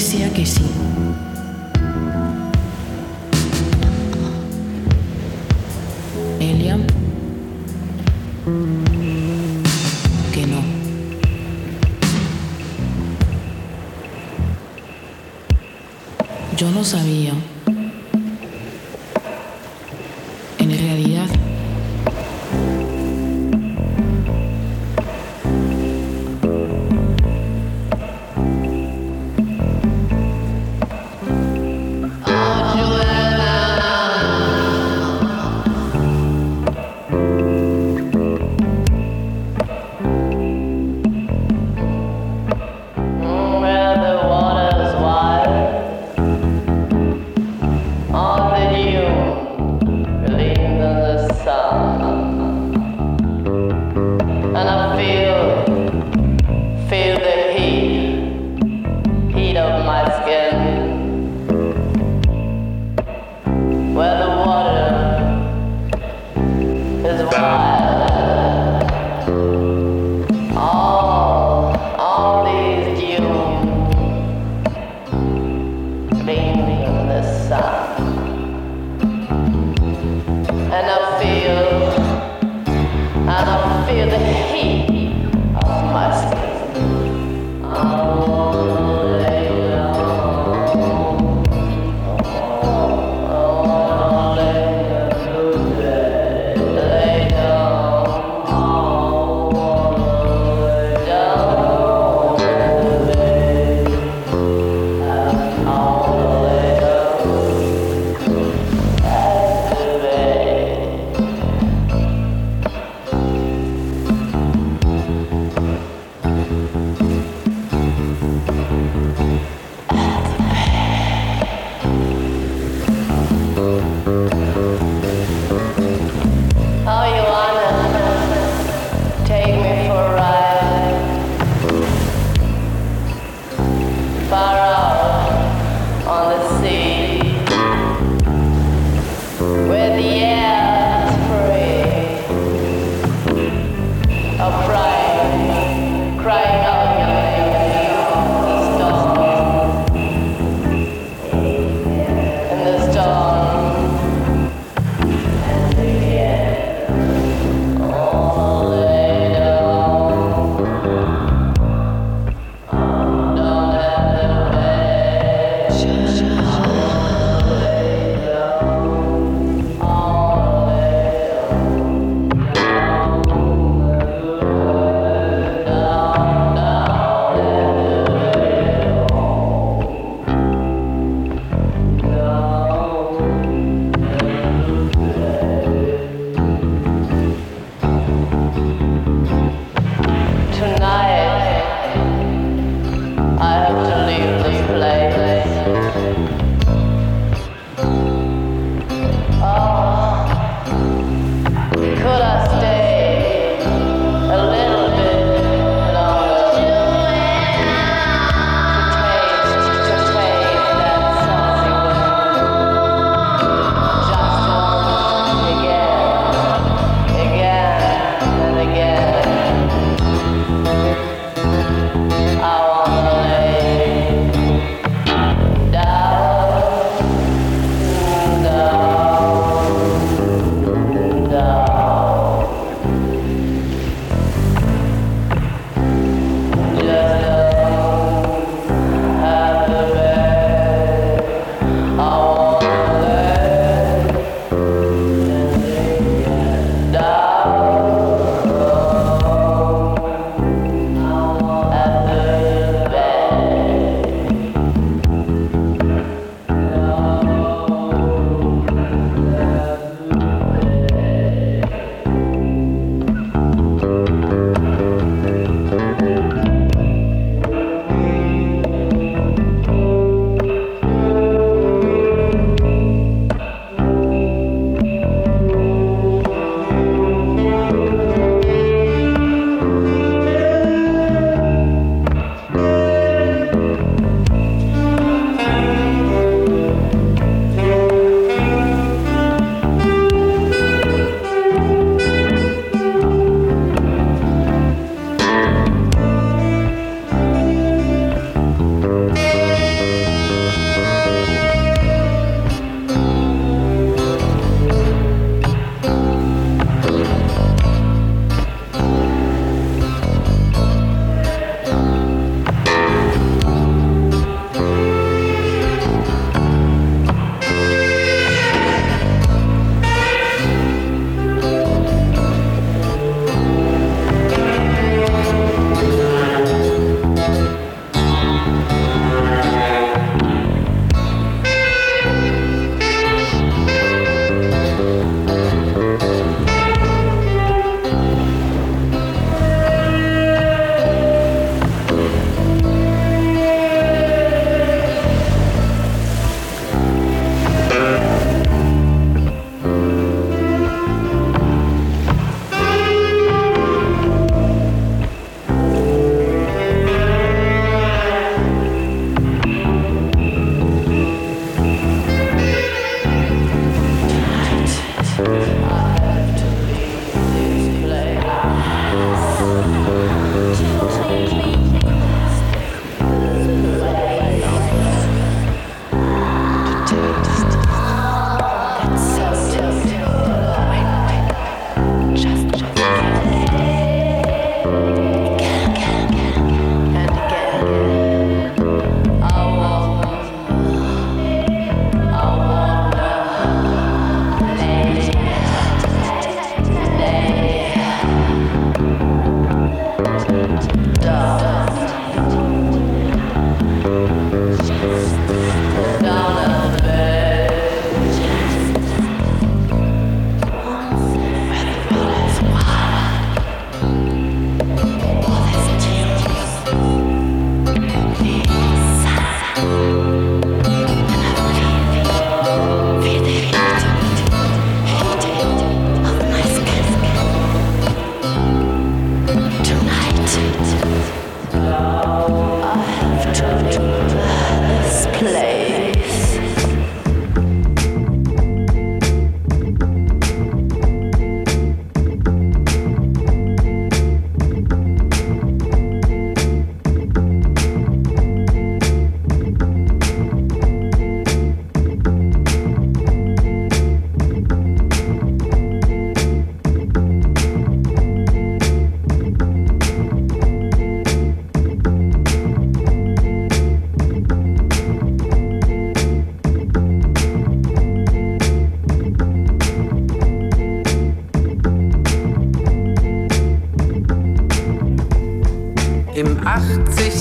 él decía que sí Elia que no. Yo no sabía.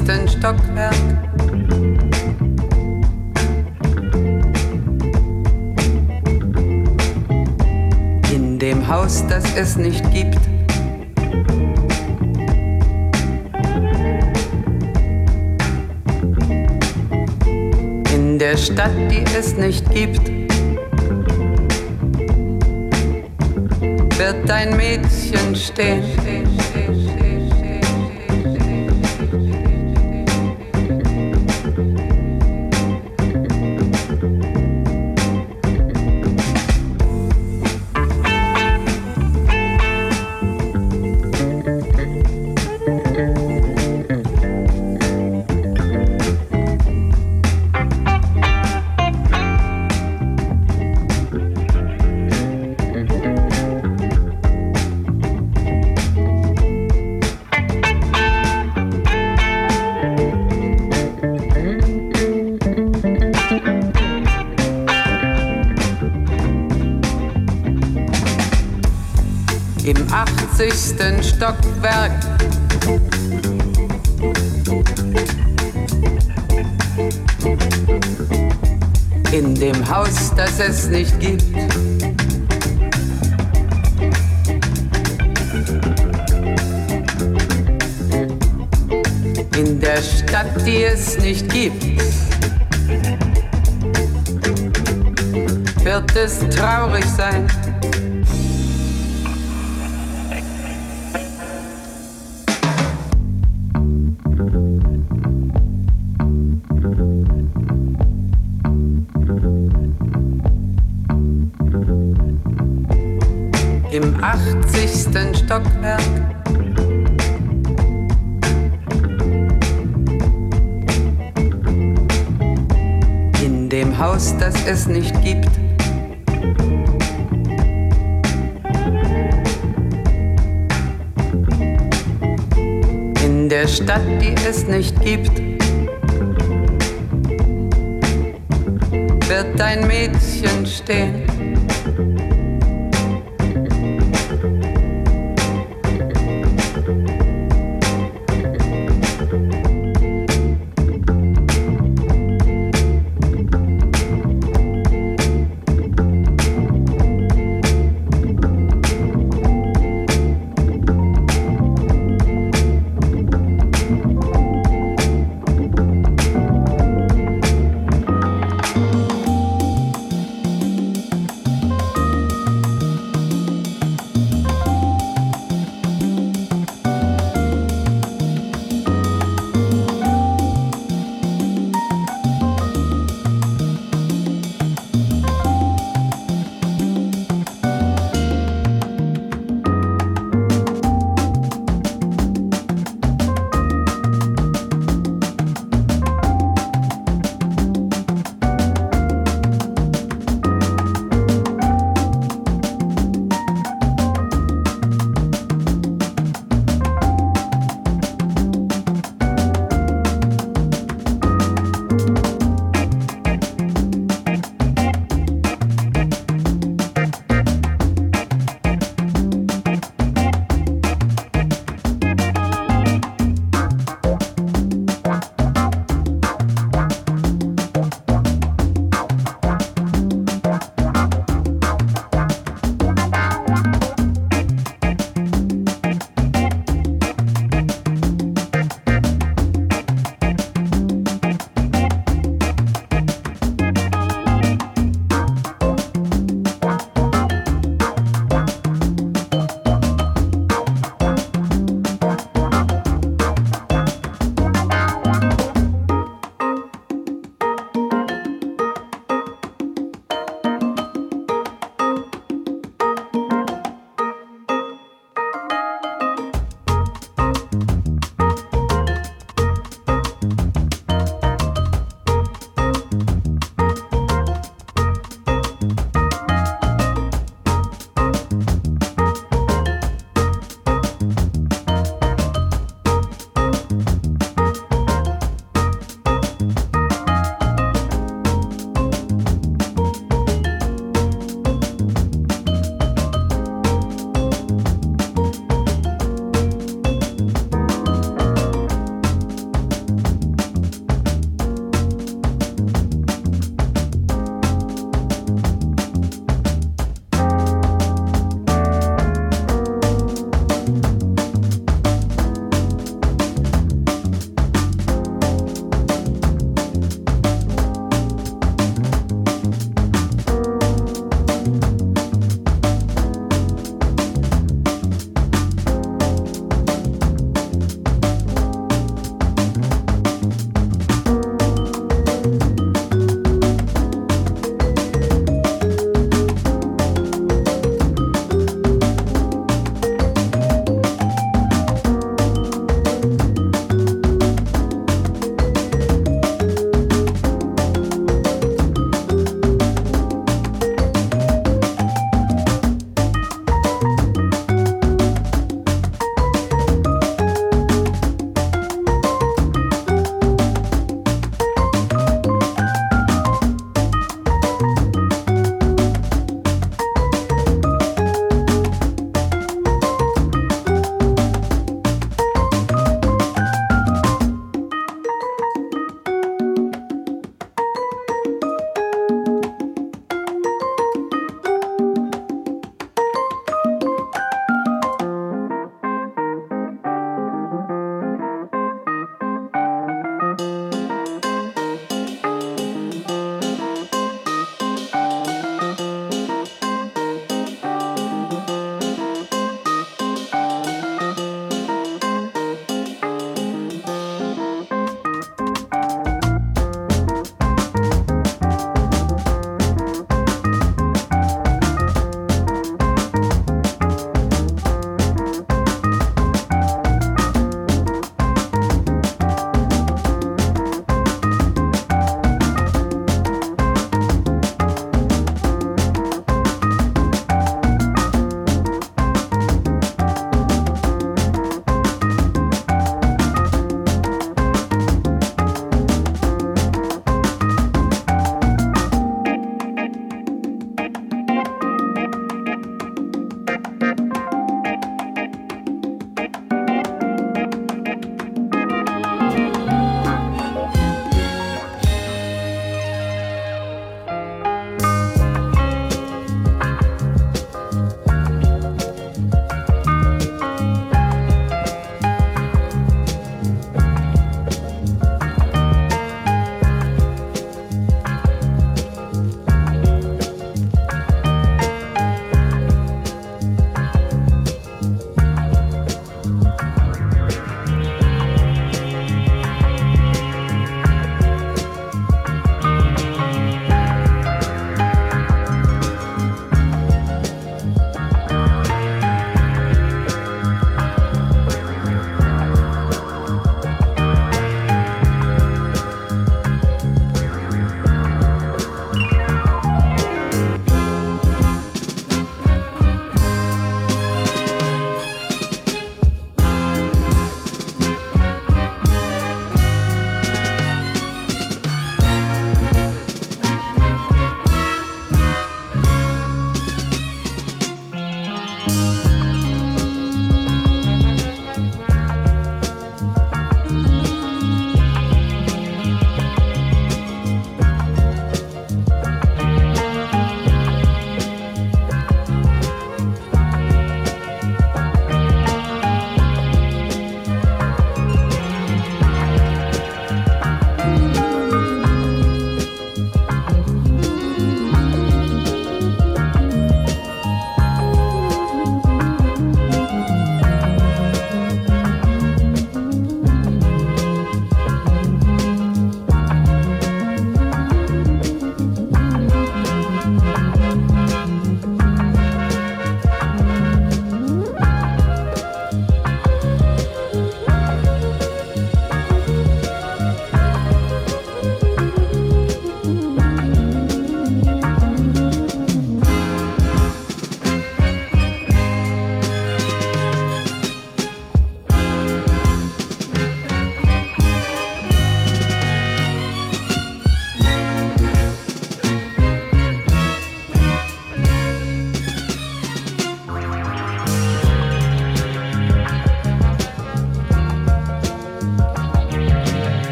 Achtzigsten Stockwerk. In dem Haus, das es nicht gibt. In der Stadt, die es nicht gibt. Wird ein Mädchen stehen. Stadt, die es nicht gibt.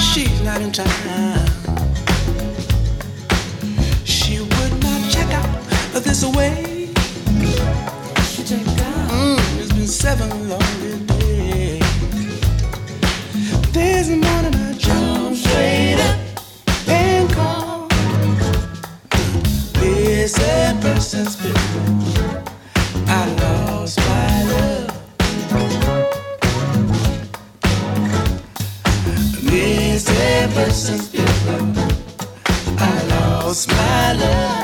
she's not in town. she would not check out this way. She checked out. Mm, it's been seven lonely days. This morning I jumped straight up and call. Busy person's business. innocence pillow. I lost my love.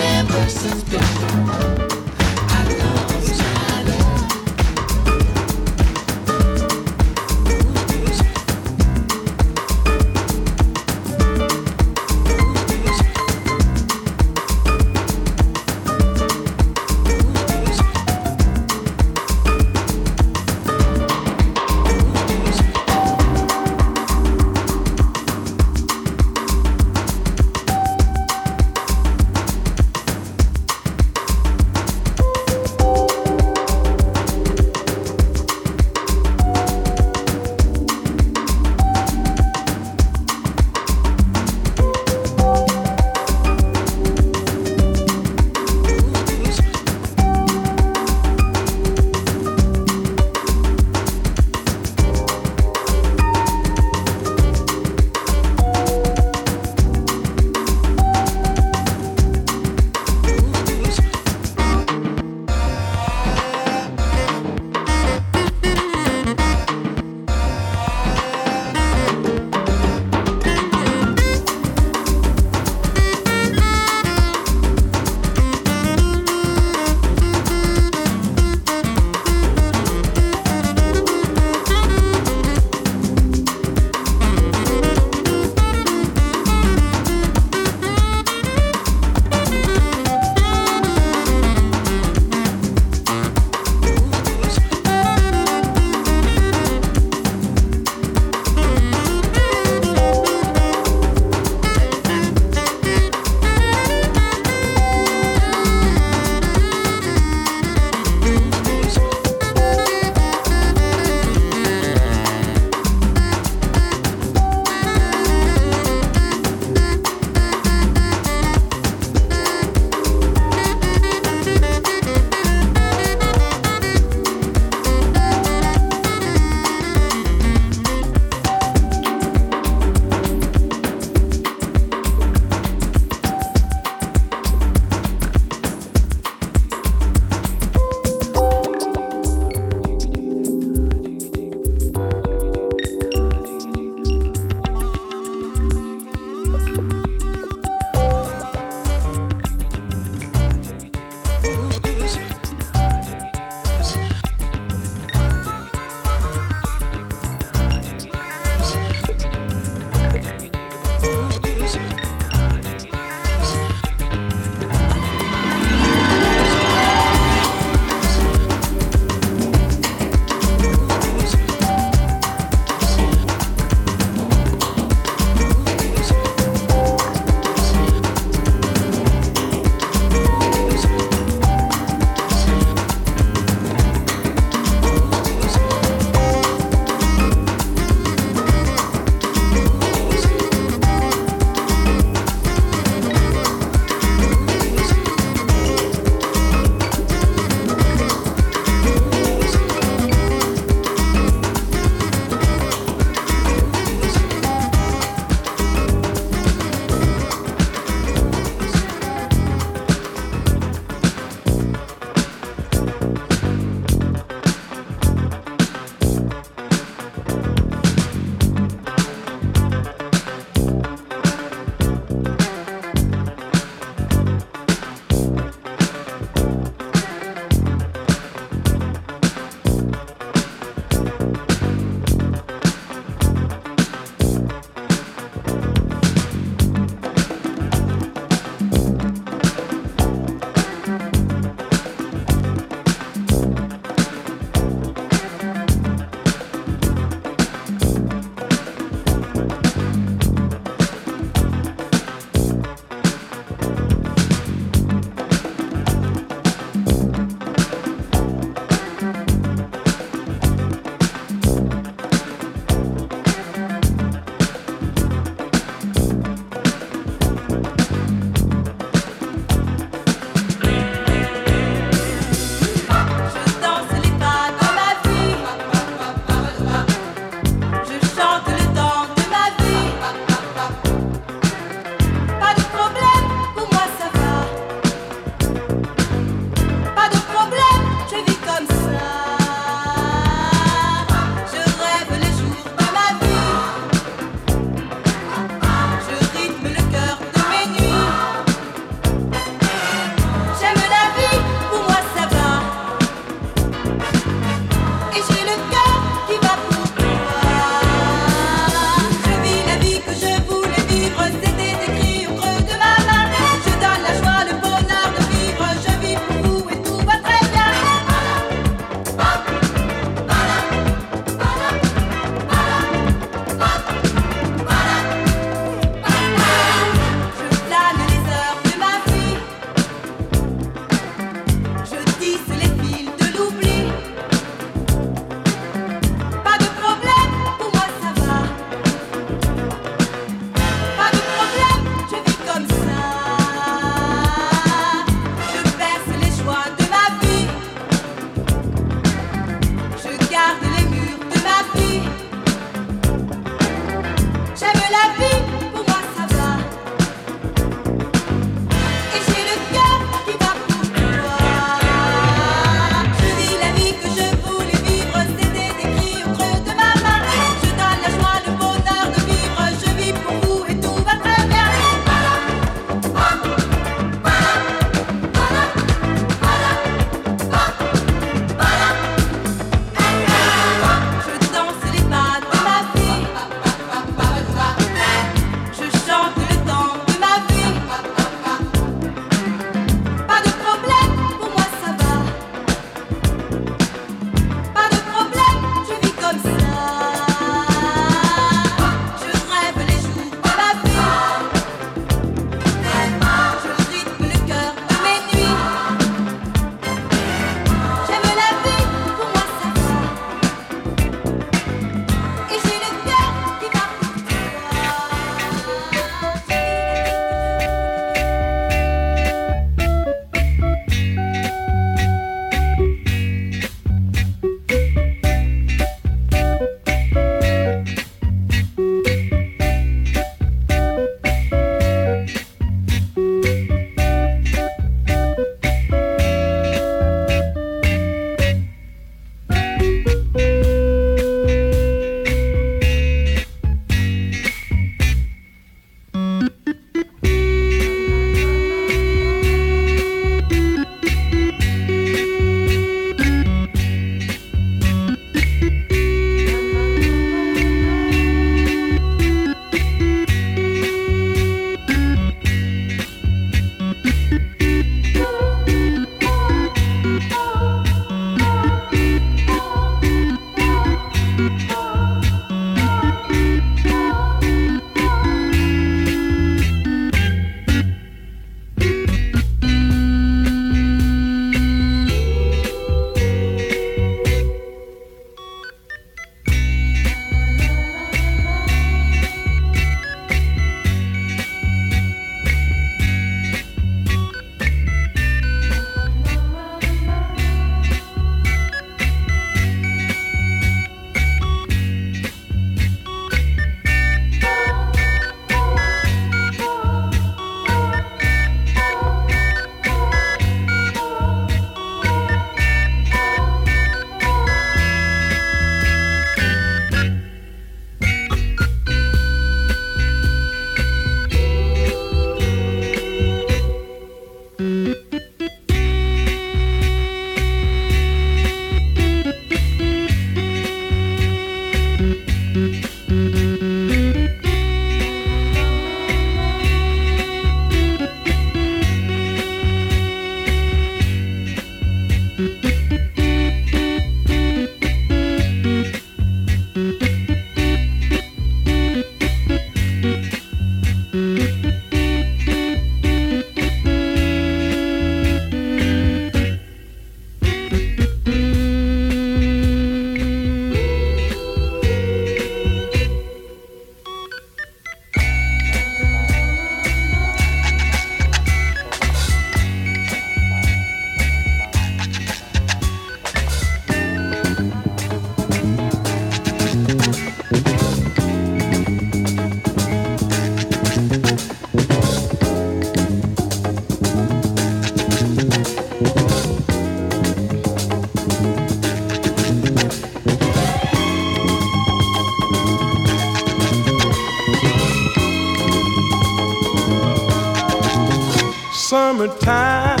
summertime,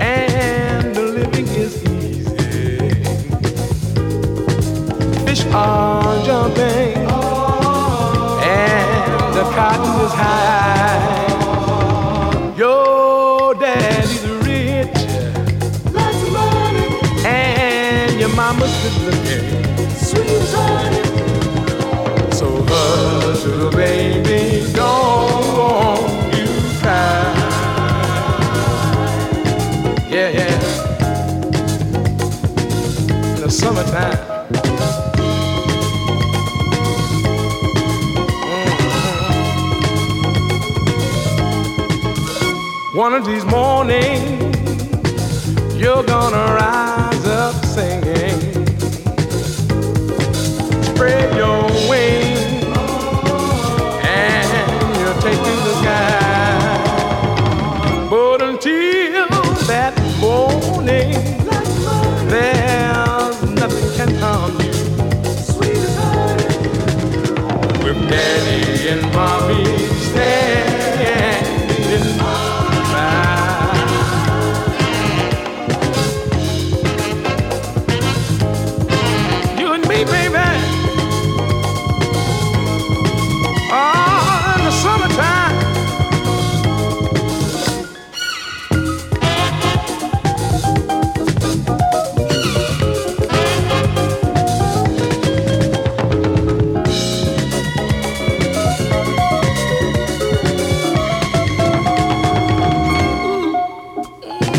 and the living is easy. Fish are jumping, and the cotton is high. these mornings. You're gonna rise.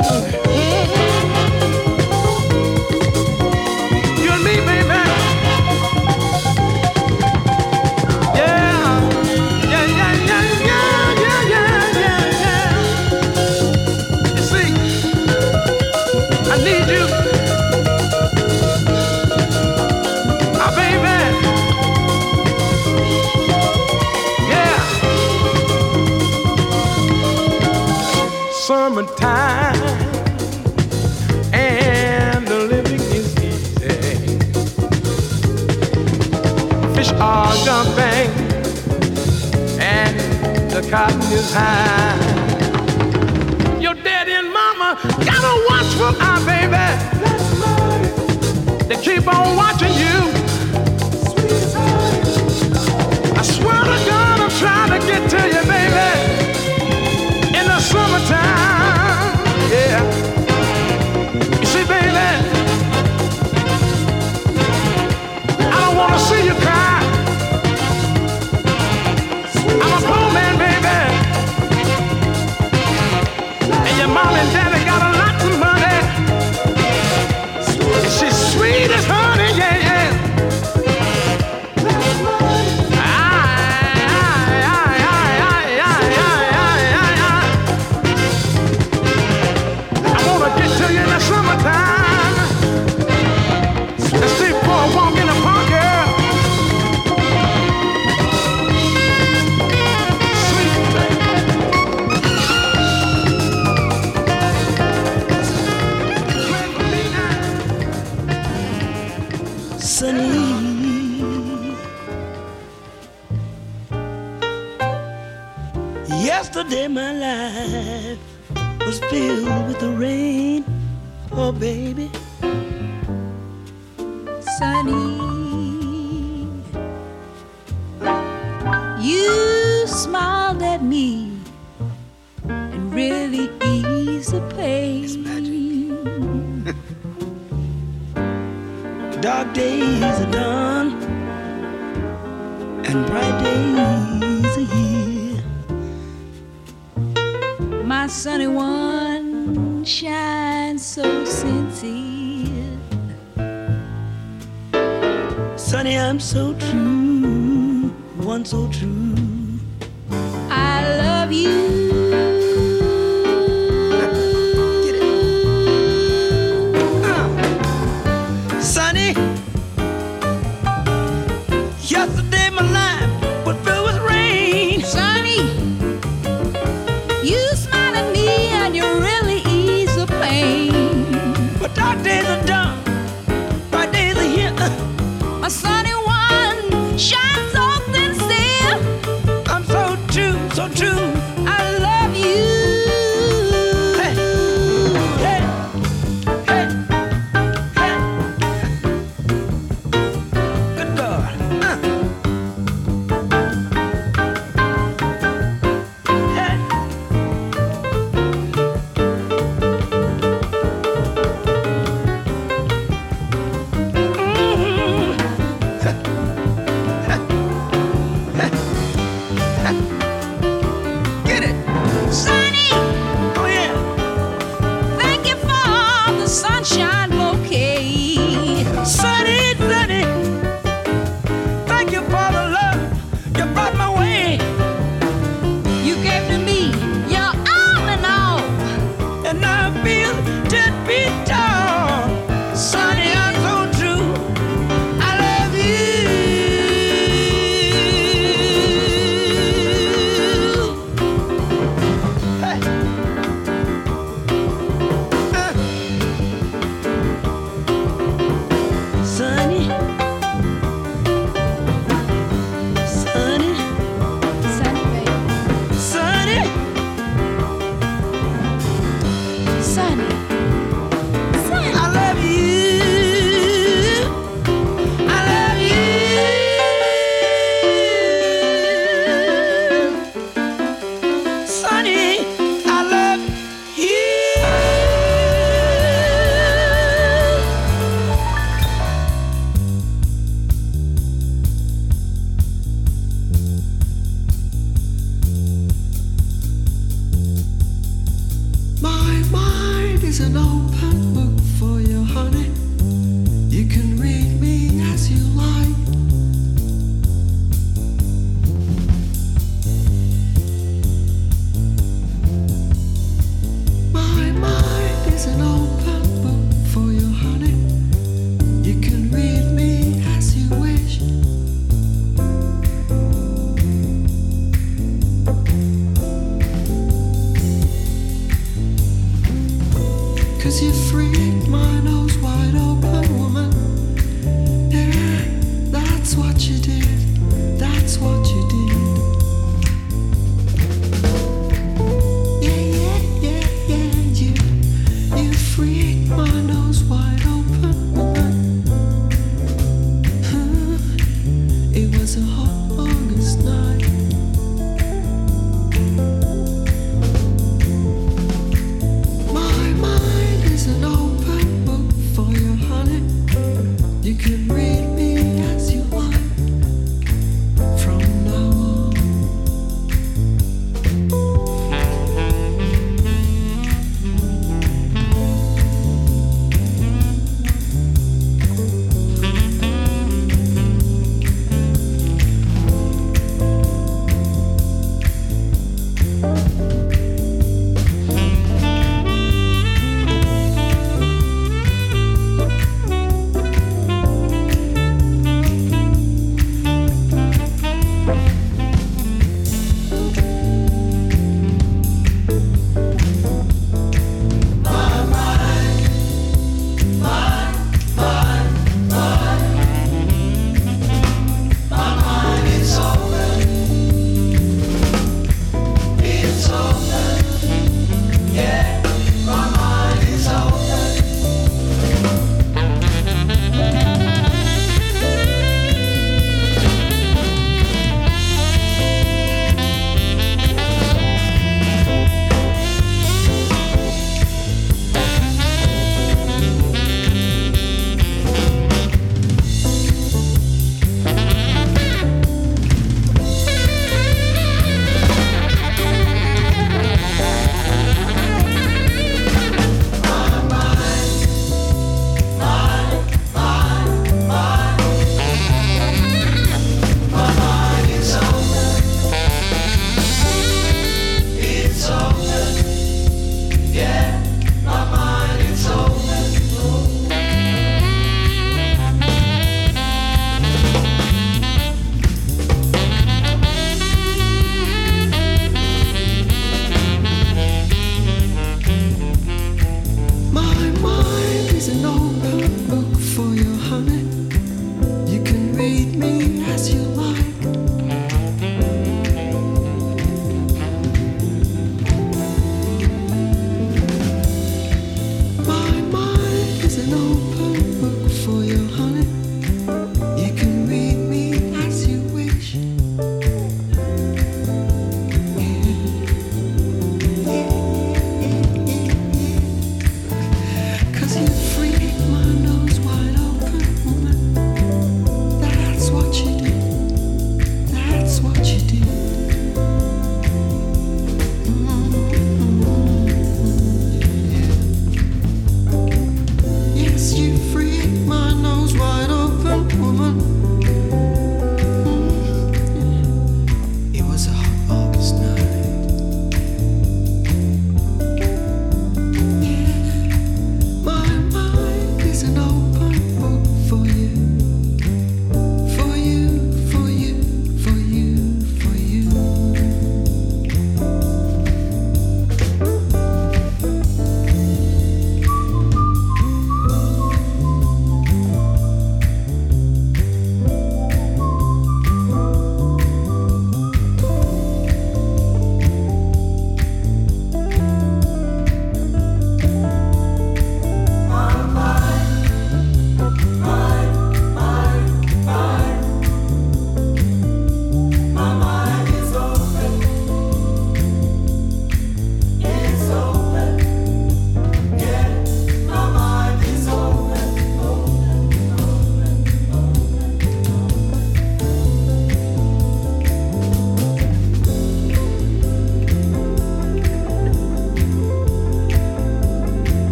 Ooh. jumping and the cotton is high. Your daddy and mama gotta watch for our baby. They keep on watching. honey. You smiled at me and really eased the pain. Dark days are done and bright days are here. My sunny one shines so sincere. Sunny, I'm so true, one so true. I love you.